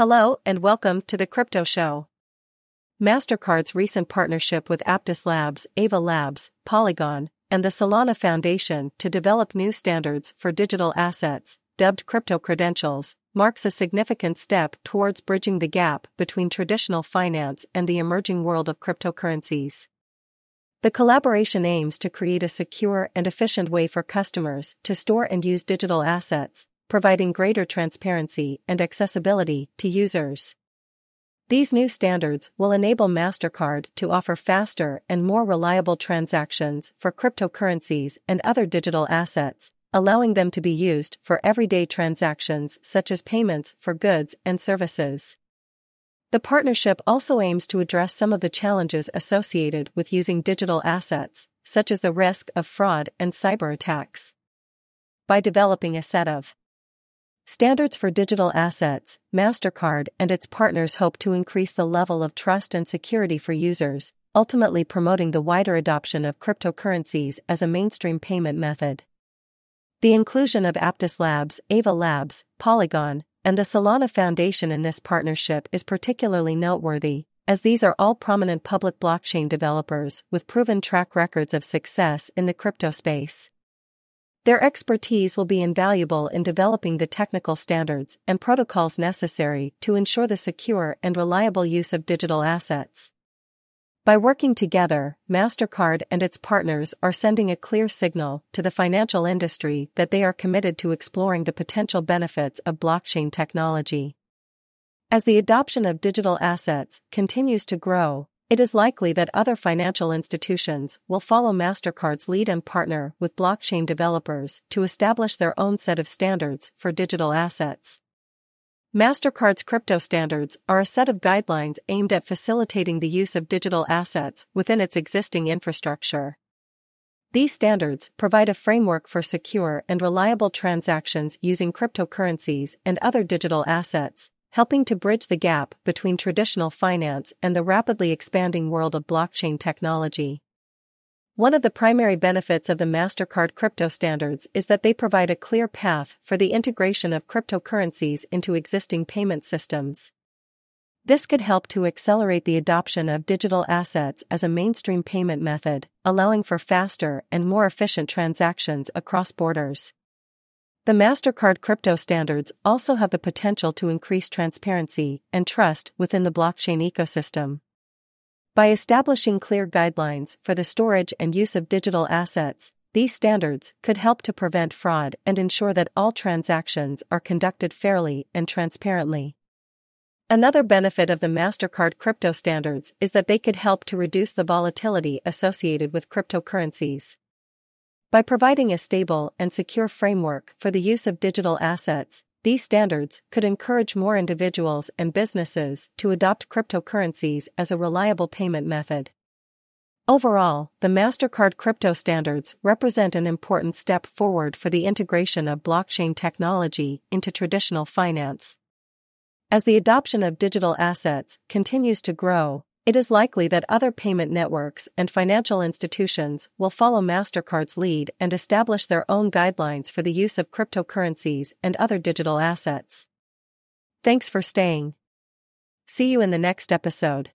Hello and welcome to the Crypto Show. MasterCard's recent partnership with Aptos Labs, Ava Labs, Polygon, and the Solana Foundation to develop new standards for digital assets, dubbed crypto credentials, marks a significant step towards bridging the gap between traditional finance and the emerging world of cryptocurrencies. The collaboration aims to create a secure and efficient way for customers to store and use digital assets, providing greater transparency and accessibility to users. These new standards will enable MasterCard to offer faster and more reliable transactions for cryptocurrencies and other digital assets, allowing them to be used for everyday transactions such as payments for goods and services. The partnership also aims to address some of the challenges associated with using digital assets, such as the risk of fraud and cyber attacks. By developing a set of Standards for digital assets, MasterCard and its partners hope to increase the level of trust and security for users, ultimately promoting the wider adoption of cryptocurrencies as a mainstream payment method. The inclusion of Aptos Labs, Ava Labs, Polygon, and the Solana Foundation in this partnership is particularly noteworthy, as these are all prominent public blockchain developers with proven track records of success in the crypto space. Their expertise will be invaluable in developing the technical standards and protocols necessary to ensure the secure and reliable use of digital assets. By working together, MasterCard and its partners are sending a clear signal to the financial industry that they are committed to exploring the potential benefits of blockchain technology. As the adoption of digital assets continues to grow, it is likely that other financial institutions will follow MasterCard's lead and partner with blockchain developers to establish their own set of standards for digital assets. MasterCard's crypto standards are a set of guidelines aimed at facilitating the use of digital assets within its existing infrastructure. These standards provide a framework for secure and reliable transactions using cryptocurrencies and other digital assets, helping to bridge the gap between traditional finance and the rapidly expanding world of blockchain technology. One of the primary benefits of the MasterCard crypto standards is that they provide a clear path for the integration of cryptocurrencies into existing payment systems. This could help to accelerate the adoption of digital assets as a mainstream payment method, allowing for faster and more efficient transactions across borders. The MasterCard crypto standards also have the potential to increase transparency and trust within the blockchain ecosystem. By establishing clear guidelines for the storage and use of digital assets, these standards could help to prevent fraud and ensure that all transactions are conducted fairly and transparently. Another benefit of the MasterCard crypto standards is that they could help to reduce the volatility associated with cryptocurrencies. By providing a stable and secure framework for the use of digital assets, these standards could encourage more individuals and businesses to adopt cryptocurrencies as a reliable payment method. Overall, the MasterCard crypto standards represent an important step forward for the integration of blockchain technology into traditional finance. As the adoption of digital assets continues to grow, it is likely that other payment networks and financial institutions will follow MasterCard's lead and establish their own guidelines for the use of cryptocurrencies and other digital assets. Thanks for staying. See you in the next episode.